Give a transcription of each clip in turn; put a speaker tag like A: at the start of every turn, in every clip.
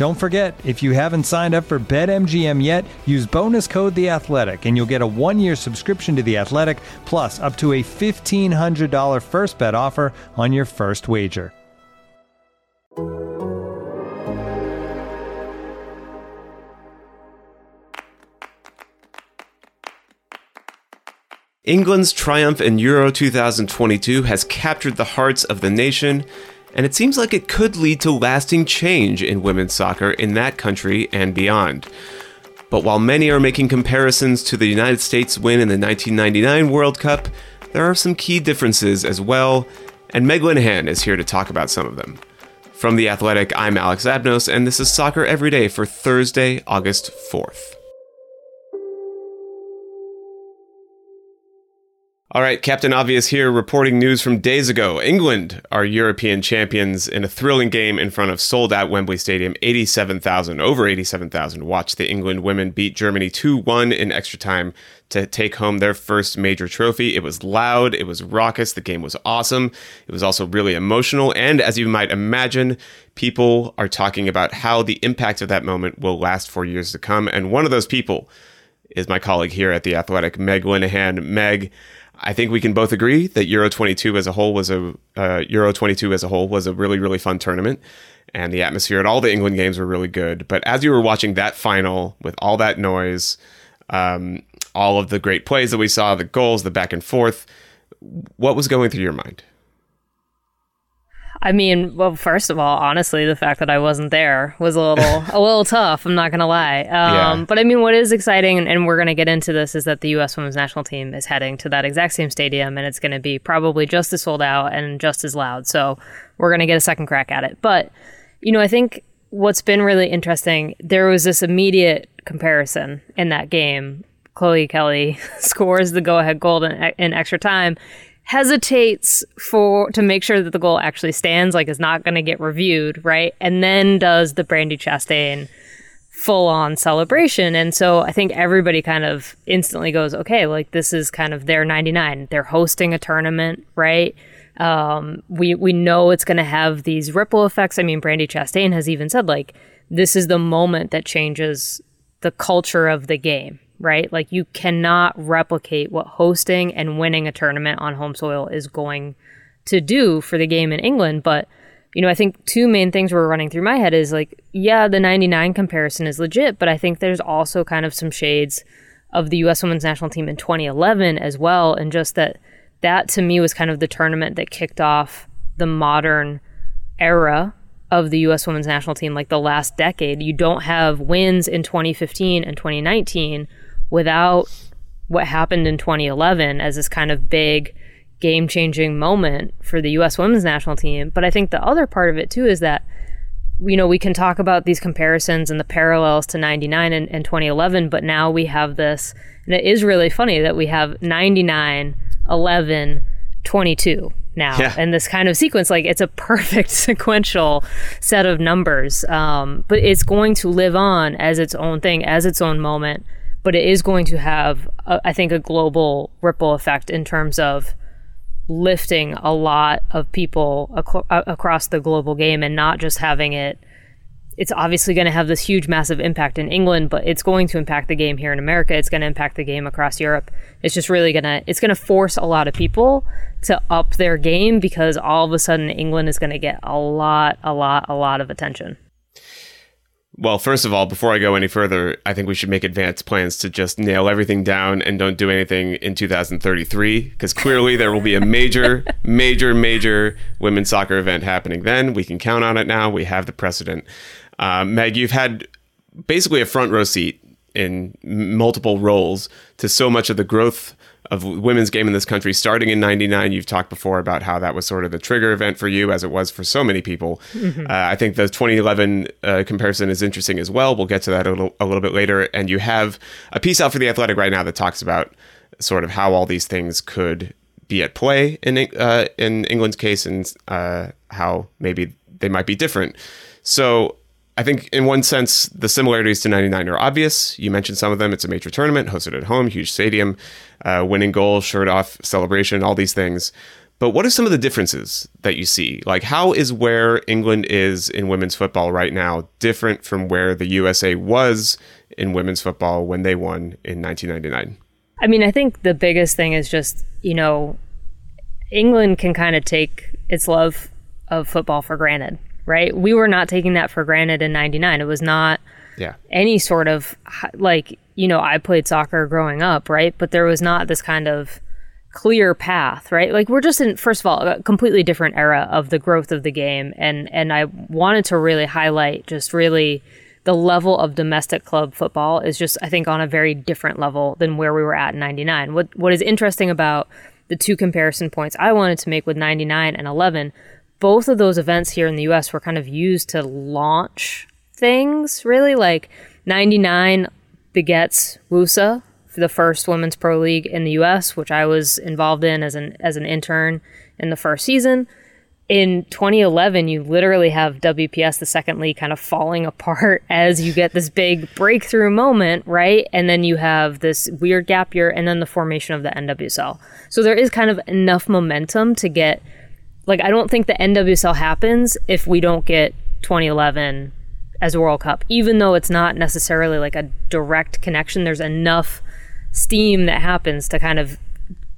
A: Don't forget, if you haven't signed up for BetMGM yet, use bonus code The Athletic, and you'll get a one-year subscription to The Athletic, plus up to a fifteen hundred dollar first bet offer on your first wager.
B: England's triumph in Euro 2022 has captured the hearts of the nation, and it seems like it could lead to lasting change in women's soccer in that country and beyond. But while many are making comparisons to the United States win in the 1999 World Cup, there are some key differences as well, and Meg Linehan is here to talk about some of them. From The Athletic, I'm Alex Abnos, and this is Soccer Every Day for Thursday, August 4th. All right, Captain Obvious here, reporting news from days ago. England are European champions in a thrilling game in front of sold out Wembley Stadium. 87,000, over 87,000 watched the England women beat Germany 2 1 in extra time to take home their first major trophy. It was loud, it was raucous, the game was awesome. It was also really emotional. And as you might imagine, people are talking about how the impact of that moment will last for years to come. And one of those people is my colleague here at The Athletic, Meg Linehan. Meg, I think we can both agree that Euro 22 as a whole was a uh, Euro 22 as a whole was a really really fun tournament, and the atmosphere at all the England games were really good. But as you were watching that final with all that noise, um, all of the great plays that we saw, the goals, the back and forth, what was going through your mind?
C: I mean, well, first of all, honestly, the fact that I wasn't there was a little a little tough. I'm not gonna lie. Um, yeah. But I mean, what is exciting, and, and we're gonna get into this, is that the U.S. Women's National Team is heading to that exact same stadium, and it's gonna be probably just as sold out and just as loud. So we're gonna get a second crack at it. But you know, I think what's been really interesting, there was this immediate comparison in that game. Chloe Kelly scores the go-ahead goal in, in extra time hesitates for to make sure that the goal actually stands, like is not going to get reviewed, right? And then does the Brandy Chastain full on celebration. And so I think everybody kind of instantly goes, okay, like this is kind of their 99. They're hosting a tournament, right? Um, we we know it's going to have these ripple effects. I mean, Brandy Chastain has even said like this is the moment that changes the culture of the game, right? Like you cannot replicate what hosting and winning a tournament on home soil is going to do for the game in England. But, you know, I think two main things were running through my head is like, yeah, the 99 comparison is legit, but I think there's also kind of some shades of the US women's national team in 2011 as well. And just that, that to me was kind of the tournament that kicked off the modern era of the US women's national team, like the last decade. You don't have wins in 2015 and 2019 without what happened in 2011 as this kind of big game changing moment for the US women's national team. But I think the other part of it too is that, you know, we can talk about these comparisons and the parallels to 99 and, and 2011, but now we have this, and it is really funny that we have 99, 11, 22 now yeah. and this kind of sequence like it's a perfect sequential set of numbers um, but it's going to live on as its own thing as its own moment but it is going to have, a, I think, a global ripple effect in terms of lifting a lot of people ac- uh, across the global game and not just having it. It's obviously going to have this huge, massive impact in England, but it's going to impact the game here in America. It's going to impact the game across Europe. It's just really going to, it's going to force a lot of people to up their game because all of a sudden England is going to get a lot, a lot, a lot of attention.
B: Well, first of all, before I go any further, I think we should make advanced plans to just nail everything down and don't do anything in 2033 because clearly there will be a major, major, major women's soccer event happening then. We can count on it now. We have the precedent. Uh, Meg, you've had basically a front row seat in multiple roles to so much of the growth of women's game in this country starting in 99 you've talked before about how that was sort of the trigger event for you as it was for so many people. Mm-hmm. uh, i think the 2011 uh, comparison is interesting as well. We'll get to that a little, a little bit later. And you have a piece out for the athletic right now that talks about sort of how all these things could be at play in uh, in england's case and uh, how maybe they might be different. So I think in one sense, the similarities to 99 are obvious. You mentioned some of them. It's a major tournament hosted at home, huge stadium, uh, winning goal, shirt off celebration, all these things. But what are some of the differences that you see? Like, how is where England is in women's football right now different from where the USA was in women's football when they won in 1999? I
C: mean, I think the biggest thing is just, you know, England can kind of take its love of football for granted right? We were not taking that for granted in 99. It was not
B: yeah.
C: any sort of like, you know, I played soccer growing up, right? But there was not this kind of clear path, right? Like we're just in first of all a completely different era of the growth of the game and and I wanted to really highlight just really the level of domestic club football is just I think on a very different level than where we were at in 99. What what is interesting about the two comparison points I wanted to make with 99 and 11 both of those events here in the US were kind of used to launch things, really. Like 99 begets WUSA, the first women's pro league in the US, which I was involved in as an as an intern in the first season. In 2011, you literally have WPS, the second league, kind of falling apart as you get this big breakthrough moment, right? And then you have this weird gap year and then the formation of the NWSL. So there is kind of enough momentum to get like I don't think the NWSL happens if we don't get 2011 as a World Cup, even though it's not necessarily like a direct connection. There's enough steam that happens to kind of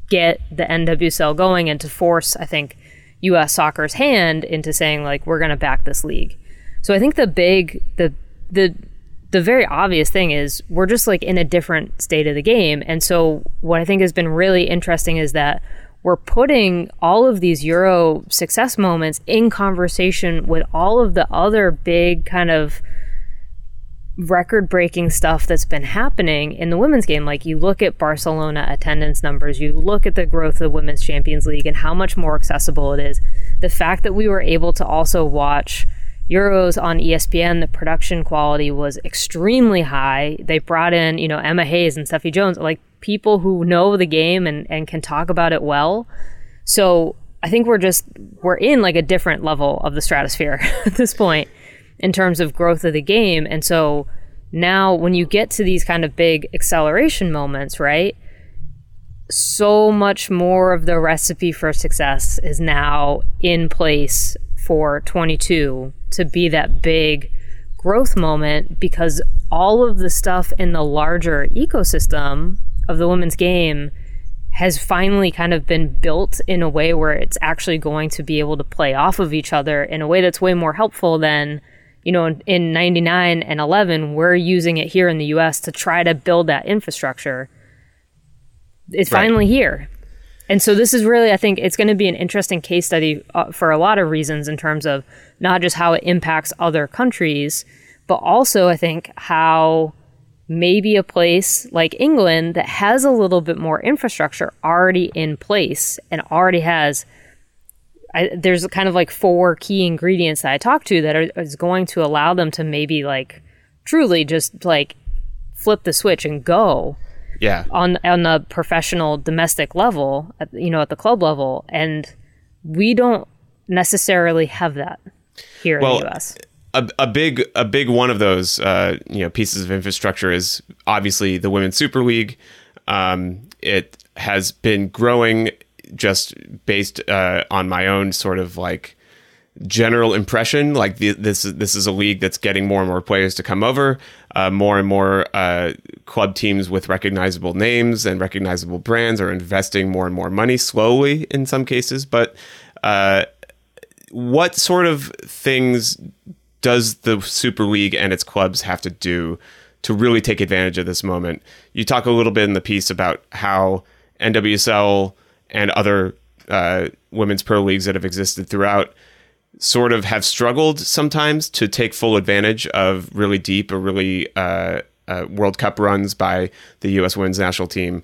C: get the NWSL going and to force, I think, U.S. soccer's hand into saying like we're going to back this league. So I think the big the the the very obvious thing is we're just like in a different state of the game. And so what I think has been really interesting is that we're putting all of these Euro success moments in conversation with all of the other big kind of record breaking stuff that's been happening in the women's game. Like you look at Barcelona attendance numbers, you look at the growth of the Women's Champions League and how much more accessible it is. The fact that we were able to also watch Euros on ESPN, the production quality was extremely high. They brought in, you know, Emma Hayes and Steffi Jones. Like people who know the game and, and can talk about it well. So I think we're just we're in like a different level of the stratosphere at this point in terms of growth of the game. And so now when you get to these kind of big acceleration moments, right? So much more of the recipe for success is now in place for 22 to be that big growth moment because all of the stuff in the larger ecosystem of the women's game has finally kind of been built in a way where it's actually going to be able to play off of each other in a way that's way more helpful than you know in, in 99 and 11 we're using it here in the US to try to build that infrastructure it's right. finally here and so this is really i think it's going to be an interesting case study uh, for a lot of reasons in terms of not just how it impacts other countries but also i think how maybe a place like England that has a little bit more infrastructure already in place and already has I, there's kind of like four key ingredients that I talked to that are, is going to allow them to maybe like truly just like flip the switch and go
B: yeah.
C: on on the professional domestic level at, you know at the club level. And we don't necessarily have that here well, in the US
B: a, a big a big one of those uh, you know pieces of infrastructure is obviously the women's super league. Um, it has been growing just based uh, on my own sort of like general impression. Like the, this is this is a league that's getting more and more players to come over, uh, more and more uh, club teams with recognizable names and recognizable brands are investing more and more money slowly in some cases, but. Uh, what sort of things does the Super League and its clubs have to do to really take advantage of this moment? You talk a little bit in the piece about how NWSL and other uh, women's pro leagues that have existed throughout sort of have struggled sometimes to take full advantage of really deep or really uh, uh, World Cup runs by the U.S. women's national team.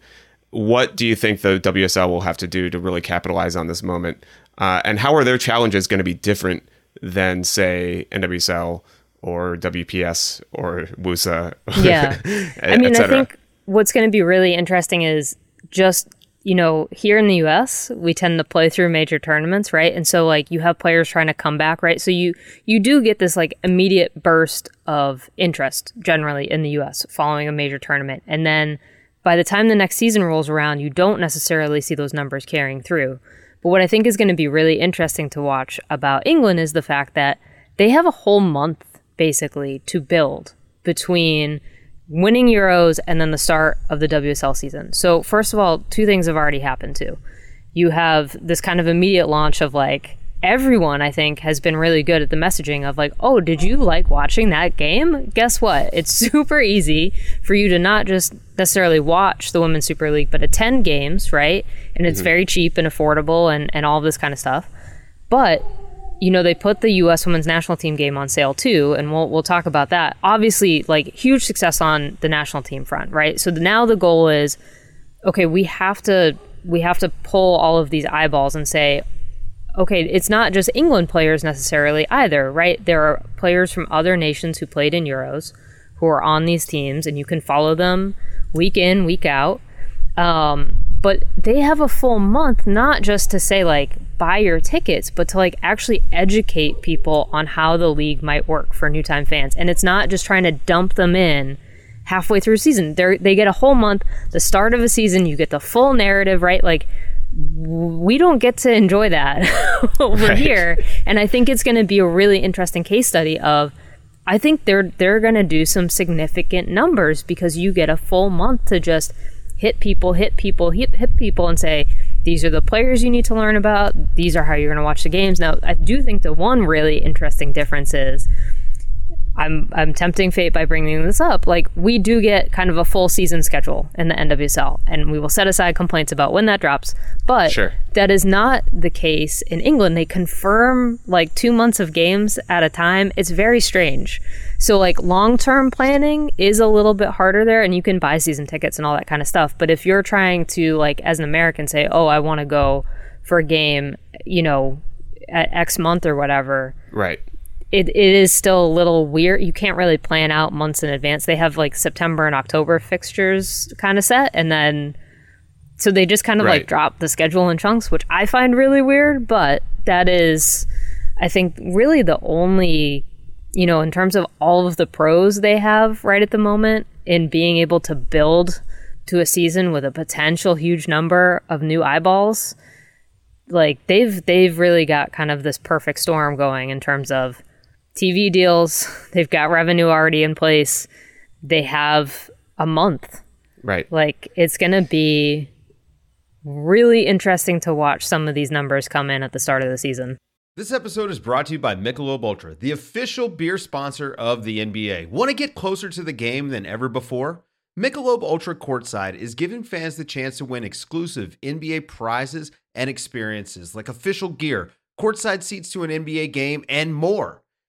B: What do you think the WSL will have to do to really capitalize on this moment? Uh, and how are their challenges going to be different than, say, NWSL or WPS or WUSA?
C: Yeah. I mean, I think what's going to be really interesting is just you know, here in the US, we tend to play through major tournaments, right? And so like you have players trying to come back, right? So you you do get this like immediate burst of interest generally in the US following a major tournament. And then by the time the next season rolls around, you don't necessarily see those numbers carrying through. But what I think is going to be really interesting to watch about England is the fact that they have a whole month basically to build between winning Euros and then the start of the WSL season. So, first of all, two things have already happened too. You have this kind of immediate launch of like everyone I think has been really good at the messaging of like, "Oh, did you like watching that game?" Guess what? It's super easy for you to not just necessarily watch the Women's Super League, but attend games, right? And it's mm-hmm. very cheap and affordable and and all this kind of stuff. But you know, they put the U.S. women's national team game on sale too, and we'll we'll talk about that. Obviously, like huge success on the national team front, right? So the, now the goal is, okay, we have to we have to pull all of these eyeballs and say, okay, it's not just England players necessarily either, right? There are players from other nations who played in Euros who are on these teams, and you can follow them week in, week out. Um, but they have a full month not just to say like buy your tickets but to like actually educate people on how the league might work for new time fans and it's not just trying to dump them in halfway through season they they get a whole month the start of a season you get the full narrative right like we don't get to enjoy that over right. here and i think it's going to be a really interesting case study of i think they're they're going to do some significant numbers because you get a full month to just hit people, hit people, hit, hit people, and say, these are the players you need to learn about. These are how you're going to watch the games. Now, I do think the one really interesting difference is I'm I'm tempting fate by bringing this up. Like we do get kind of a full season schedule in the NWSL, and we will set aside complaints about when that drops. But
B: sure.
C: that is not the case in England. They confirm like two months of games at a time. It's very strange. So like long term planning is a little bit harder there, and you can buy season tickets and all that kind of stuff. But if you're trying to like as an American say, oh, I want to go for a game, you know, at X month or whatever,
B: right
C: it, it is still a little weird. You can't really plan out months in advance. They have like September and October fixtures kind of set, and then so they just kind of right. like drop the schedule in chunks, which I find really weird. But that is, I think, really the only, you know, in terms of all of the pros they have right at the moment in being able to build to a season with a potential huge number of new eyeballs like they've they've really got kind of this perfect storm going in terms of TV deals, they've got revenue already in place. They have a month.
B: Right.
C: Like it's going to be really interesting to watch some of these numbers come in at the start of the season.
D: This episode is brought to you by Michelob Ultra, the official beer sponsor of the NBA. Want to get closer to the game than ever before? Michelob Ultra Courtside is giving fans the chance to win exclusive NBA prizes and experiences like official gear, courtside seats to an NBA game, and more.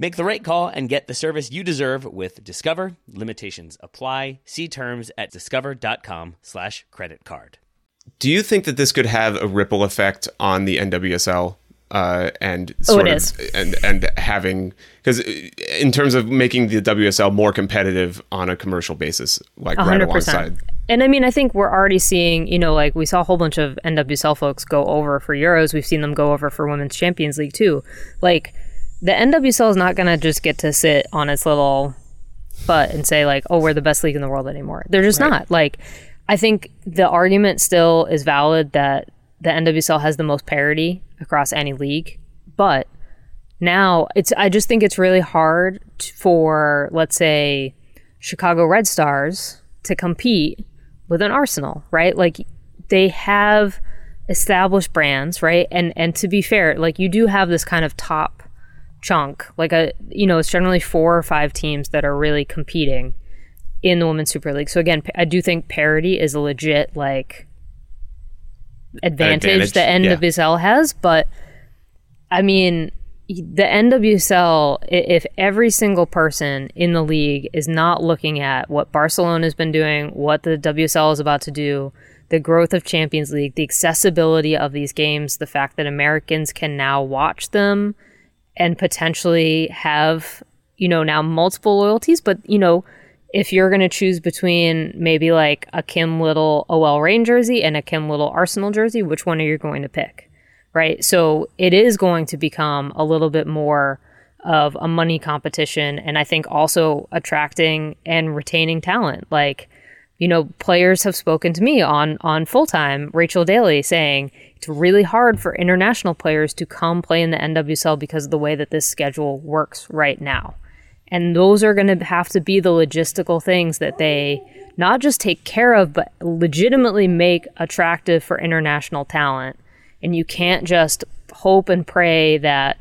E: Make the right call and get the service you deserve with Discover. Limitations apply. See terms at discover.com slash credit card.
B: Do you think that this could have a ripple effect on the NWSL? Uh, and sort
C: oh,
B: of and and having because in terms of making the WSL more competitive on a commercial basis, like 100%. right alongside.
C: And I mean, I think we're already seeing, you know, like we saw a whole bunch of NWSL folks go over for Euros. We've seen them go over for Women's Champions League too. Like the NWSL is not going to just get to sit on its little butt and say like, "Oh, we're the best league in the world anymore." They're just right. not. Like, I think the argument still is valid that the NWSL has the most parity across any league, but now it's. I just think it's really hard for, let's say, Chicago Red Stars to compete with an Arsenal, right? Like they have established brands, right? And and to be fair, like you do have this kind of top chunk, like a you know, it's generally four or five teams that are really competing in the Women's Super League. So again, I do think parity is a legit like advantage, advantage. the NWSL yeah. has, but I mean, the NWSL, if every single person in the league is not looking at what Barcelona has been doing, what the WSL is about to do, the growth of Champions League, the accessibility of these games, the fact that Americans can now watch them and potentially have, you know, now multiple loyalties, but, you know, if you're going to choose between maybe like a Kim Little OL Reign jersey and a Kim Little Arsenal jersey, which one are you going to pick? right? So it is going to become a little bit more of a money competition. And I think also attracting and retaining talent. Like, you know, players have spoken to me on on full time, Rachel Daly saying it's really hard for international players to come play in the NWSL because of the way that this schedule works right now. And those are going to have to be the logistical things that they not just take care of, but legitimately make attractive for international talent and you can't just hope and pray that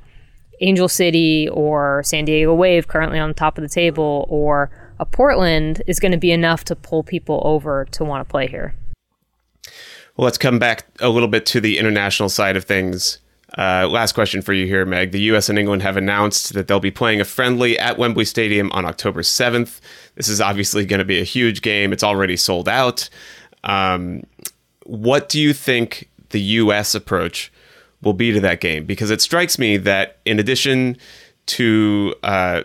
C: Angel City or San Diego Wave, currently on the top of the table, or a Portland is going to be enough to pull people over to want to play here.
B: Well, let's come back a little bit to the international side of things. Uh, last question for you here, Meg. The U.S. and England have announced that they'll be playing a friendly at Wembley Stadium on October 7th. This is obviously going to be a huge game. It's already sold out. Um, what do you think the U.S. approach will be to that game because it strikes me that in addition to uh,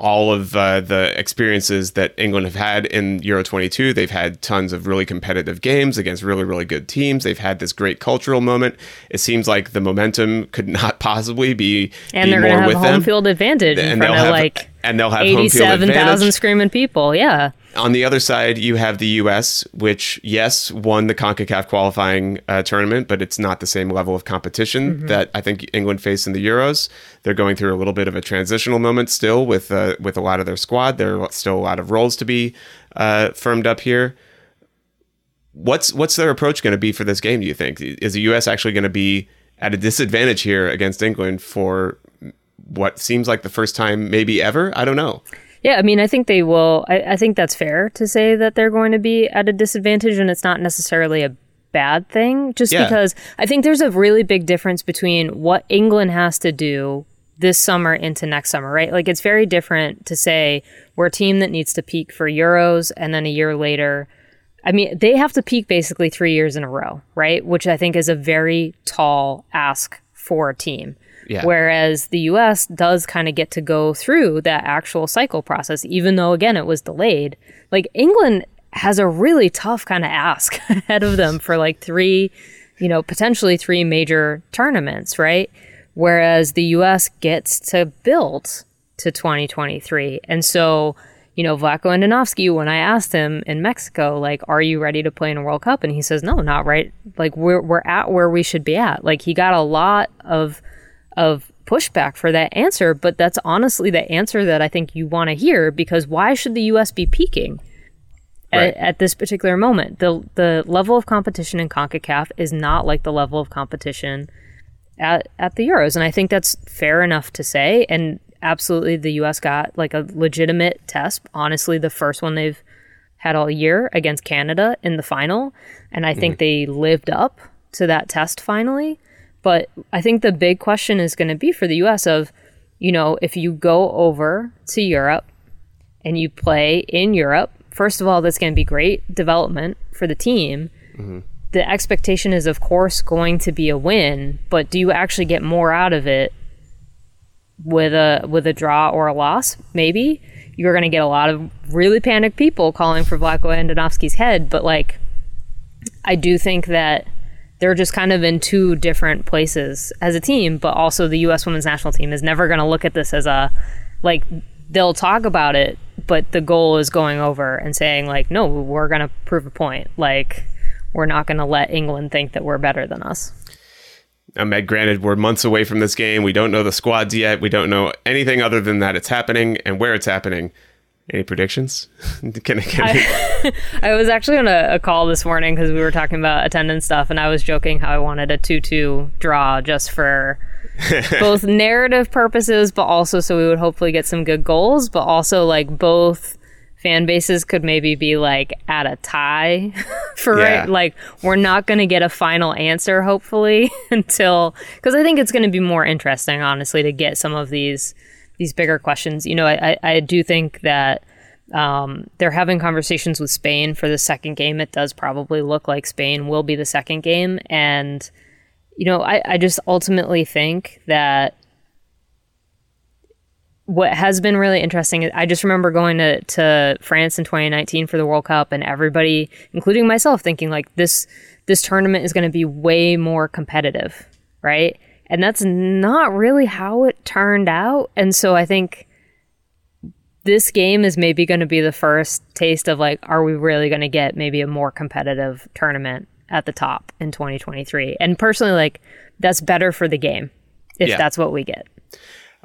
B: all of uh, the experiences that England have had in Euro 22. They've had tons of really competitive games against really, really good teams. They've had this great cultural moment. It seems like the momentum could not possibly be
C: and
B: be
C: they're
B: going
C: to have
B: home
C: them. field advantage and front of
B: have,
C: like
B: and they'll have
C: eighty-seven thousand screaming people. Yeah.
B: On the other side, you have the U.S., which yes won the Concacaf qualifying uh, tournament, but it's not the same level of competition mm-hmm. that I think England faced in the Euros. They're going through a little bit of a transitional moment still with uh, with a lot of their squad. There are still a lot of roles to be uh, firmed up here. What's what's their approach going to be for this game? Do you think is the U.S. actually going to be at a disadvantage here against England for what seems like the first time maybe ever. I don't know.
C: Yeah, I mean, I think they will. I, I, think that's fair to say that they're going to be at a disadvantage, and it's not necessarily a bad thing, just yeah. because I think there's a really big difference between what England has to do this summer into next summer, right? Like, it's very different to say we're a team that needs to peak for Euros, and then a year later, I mean, they have to peak basically three years in a row, right? Which I think is a very tall ask for a team. Yeah. Whereas the US does kind of get to go through that actual cycle process, even though, again, it was delayed. Like England has a really tough kind of ask ahead of them for like three, you know, potentially three major tournaments, right? Whereas the US gets to build to 2023. And so, you know, Vlatko Andonovski, when I asked him in Mexico, like, are you ready to play in a World Cup? And he says, no, not right. Like, we're, we're at where we should be at. Like, he got a lot of of pushback for that answer, but that's honestly the answer that I think you want to hear because why should the US be peaking? Right. At, at, this particular moment. The the level of competition in CONCACAF is not like the level of competition at, at the Euros. And I think that's fair enough to say. And absolutely the US got like a legitimate test. Honestly, the first one they've had all year against Canada in the final. And I think mm-hmm. they lived up to that test finally. But I think the big question is going to be for the US of, you know, if you go over to Europe and you play in Europe, first of all, that's going to be great development for the team. Mm-hmm. The expectation is, of course, going to be a win, but do you actually get more out of it with a with a draw or a loss? Maybe you're going to get a lot of really panicked people calling for Vlatko Andonovski's head, but like, I do think that they're just kind of in two different places as a team, but also the U.S. women's national team is never going to look at this as a like they'll talk about it, but the goal is going over and saying like, no, we're going to prove a point. Like, we're not going to let England think that we're better than us.
B: Now, Meg, granted, we're months away from this game. We don't know the squads yet. We don't know anything other than that it's happening and where it's happening. Any predictions? can, can
C: I, I, was actually on a, a call this morning because we were talking about attendance stuff, and I was joking how I wanted a 2 2 draw just for both narrative purposes, but also so we would hopefully get some good goals, but also like both fan bases could maybe be like at a tie for yeah. it. Like we're not going to get a final answer hopefully until because I think it's going to be more interesting, honestly, to get some of these these bigger questions. You know, I I do think that. Um, they're having conversations with Spain for the second game. It does probably look like Spain will be the second game. And, you know, I, I just ultimately think that what has been really interesting I just remember going to, to France in 2019 for the World Cup and everybody, including myself, thinking like this this tournament is going to be way more competitive, right? And that's not really how it turned out. And so I think this game is maybe going to be the first taste of like, are we really going to get maybe a more competitive tournament at the top in 2023? And personally, like, that's better for the game if yeah. that's what we get.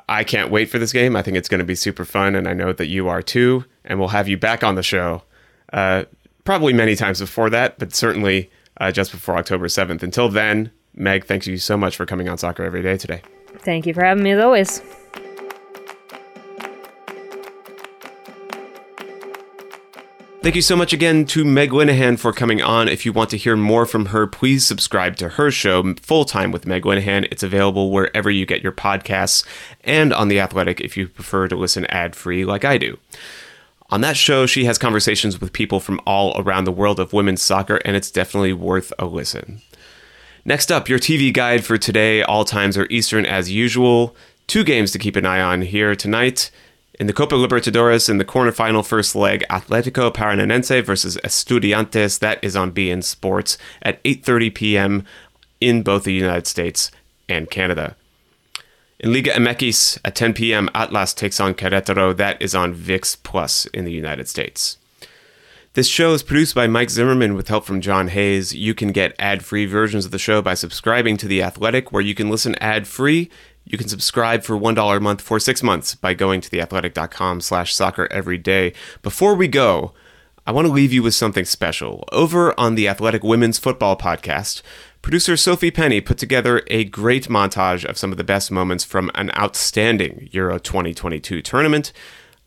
B: I can't wait for this game. I think it's going to be super fun, and I know that you are too. And we'll have you back on the show, uh, probably many times before that, but certainly uh, just before October 7th. Until then, Meg, thank you so much for coming on Soccer Every Day today.
C: Thank you for having me as always.
B: Thank you so much again to Meg Linehan for coming on. If you want to hear more from her, please subscribe to her show, Full Time with Meg Linehan. It's available wherever you get your podcasts and on The Athletic if you prefer to listen ad free like I do. On that show, she has conversations with people from all around the world of women's soccer, and it's definitely worth a listen. Next up, your TV guide for today. All times are Eastern as usual. Two games to keep an eye on here tonight. In the Copa Libertadores, in the quarterfinal first leg, Athletico Paranaense versus Estudiantes. That is on beIN Sports at 8:30 p.m. in both the United States and Canada. In Liga MX at 10 p.m., Atlas takes on Querétaro. That is on VIX Plus in the United States. This show is produced by Mike Zimmerman with help from John Hayes. You can get ad-free versions of the show by subscribing to The Athletic, where you can listen ad-free you can subscribe for $1 a month for six months by going to theathletic.com slash soccer every day. Before we go, I want to leave you with something special. Over on the Athletic Women's Football Podcast, producer Sophie Penny put together a great montage of some of the best moments from an outstanding Euro 2022 tournament.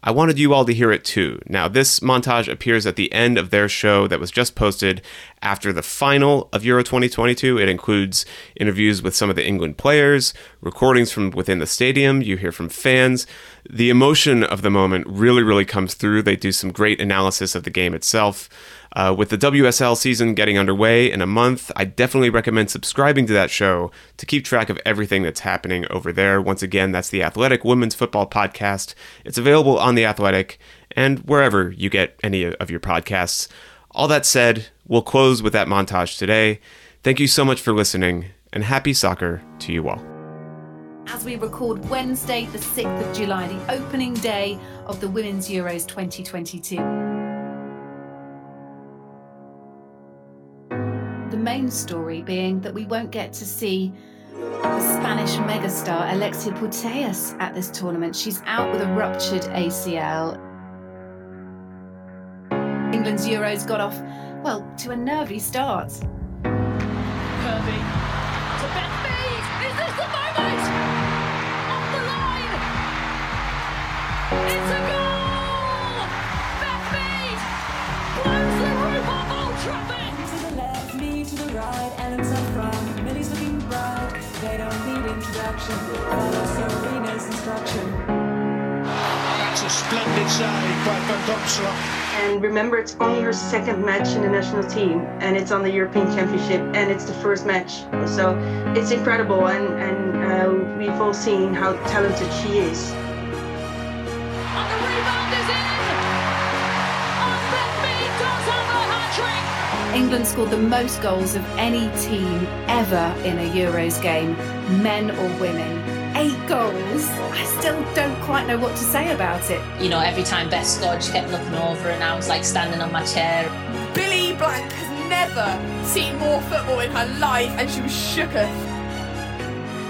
B: I wanted you all to hear it too. Now, this montage appears at the end of their show that was just posted after the final of Euro 2022. It includes interviews with some of the England players, recordings from within the stadium, you hear from fans. The emotion of the moment really, really comes through. They do some great analysis of the game itself. Uh, with the WSL season getting underway in a month, I definitely recommend subscribing to that show to keep track of everything that's happening over there. Once again, that's the Athletic Women's Football Podcast. It's available on The Athletic and wherever you get any of your podcasts. All that said, we'll close with that montage today. Thank you so much for listening, and happy soccer to you all.
F: As we record Wednesday, the 6th of July, the opening day of the Women's Euros 2022. Main story being that we won't get to see the Spanish megastar Alexia Putellas at this tournament. She's out with a ruptured ACL. England's Euros got off, well, to a nervy start. Kirby to Beth Mead. Is this the moment? The line. It's a introduction. Follow Sarina's instruction
G: a splendid save by Van
H: And remember, it's only her second match in the national team, and it's on the European Championship, and it's the first match. So it's incredible, and, and uh, we've all seen how talented she is.
F: England scored the most goals of any team ever in a Euros game, men or women.
I: eight goals. I still don't quite know what to say about it.
J: You know, every time Beth scored, she kept looking over, and I was like standing on my chair.
I: Billy Blank has never seen more football in her life, and she was shooketh.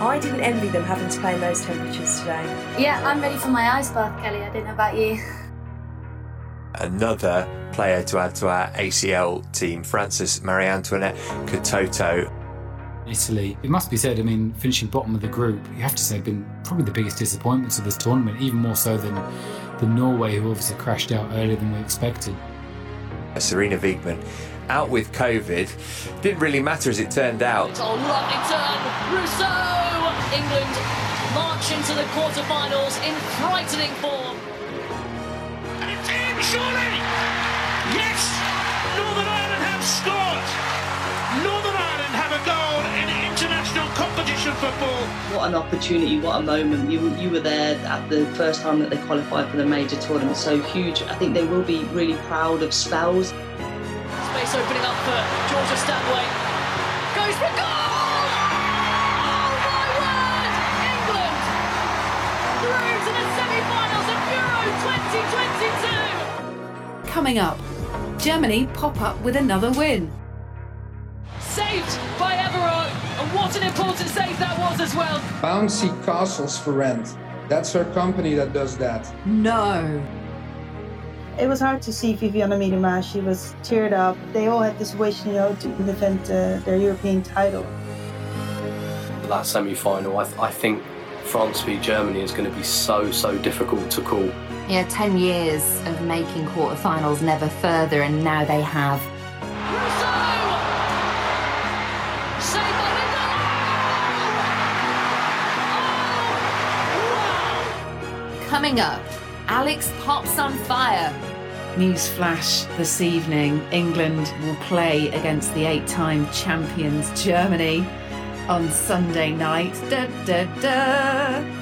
K: I didn't envy them having to play in those temperatures today.
L: Yeah, I'm ready for my ice bath, Kelly. I don't know about you.
M: Another player to add to our ACL team, France's Marie Antoinette Katoto.
N: Italy, it must be said, I mean, finishing bottom of the group, you have to say, been probably the biggest disappointments of this tournament, even more so than, the Norway, who obviously crashed out earlier than we expected.
M: Sarina Wiegman out with COVID. Didn't really matter as it turned out.
J: Oh, lovely turn. Russo! England march into the quarterfinals in frightening form.
G: And surely! Yes! Northern Ireland have scored! Northern Ireland have a goal in international competition football.
O: What an opportunity, what a moment. You, you were there at the first time that they qualified for the major tournament, so huge. I think they will be really proud of Spells.
J: Space opening up for Georgia Stanway.
I: Coming up, Germany pop up with another win.
J: Saved by Everard, and what an important save that was as well.
P: Bouncy Castles for Rent. That's her company that does that.
I: No.
H: It was hard to see Vivianne Miedema. She was teared up. They all had this wish, you know, to defend uh, their European title.
Q: That semi-final, I, th- I think France v Germany is going to be so so difficult to call.
R: Yeah, 10 years of making quarterfinals never further, and now they have.
I: Coming up, Alex Popp's on fire. News flash this evening England will play against the eight time champions Germany on Sunday night. Da, da, da.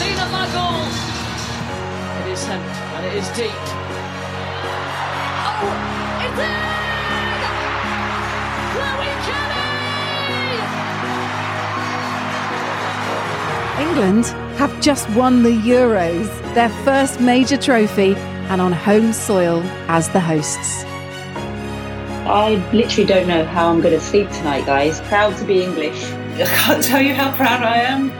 J: Lena Magull. It is sent and it is deep. Oh, it's in! Chloe Kelly!
I: England have just won the Euros, their first major trophy, and on home soil as the hosts.
O: I literally don't know how I'm going to sleep tonight, guys. Proud to be English. I can't tell you how proud I am.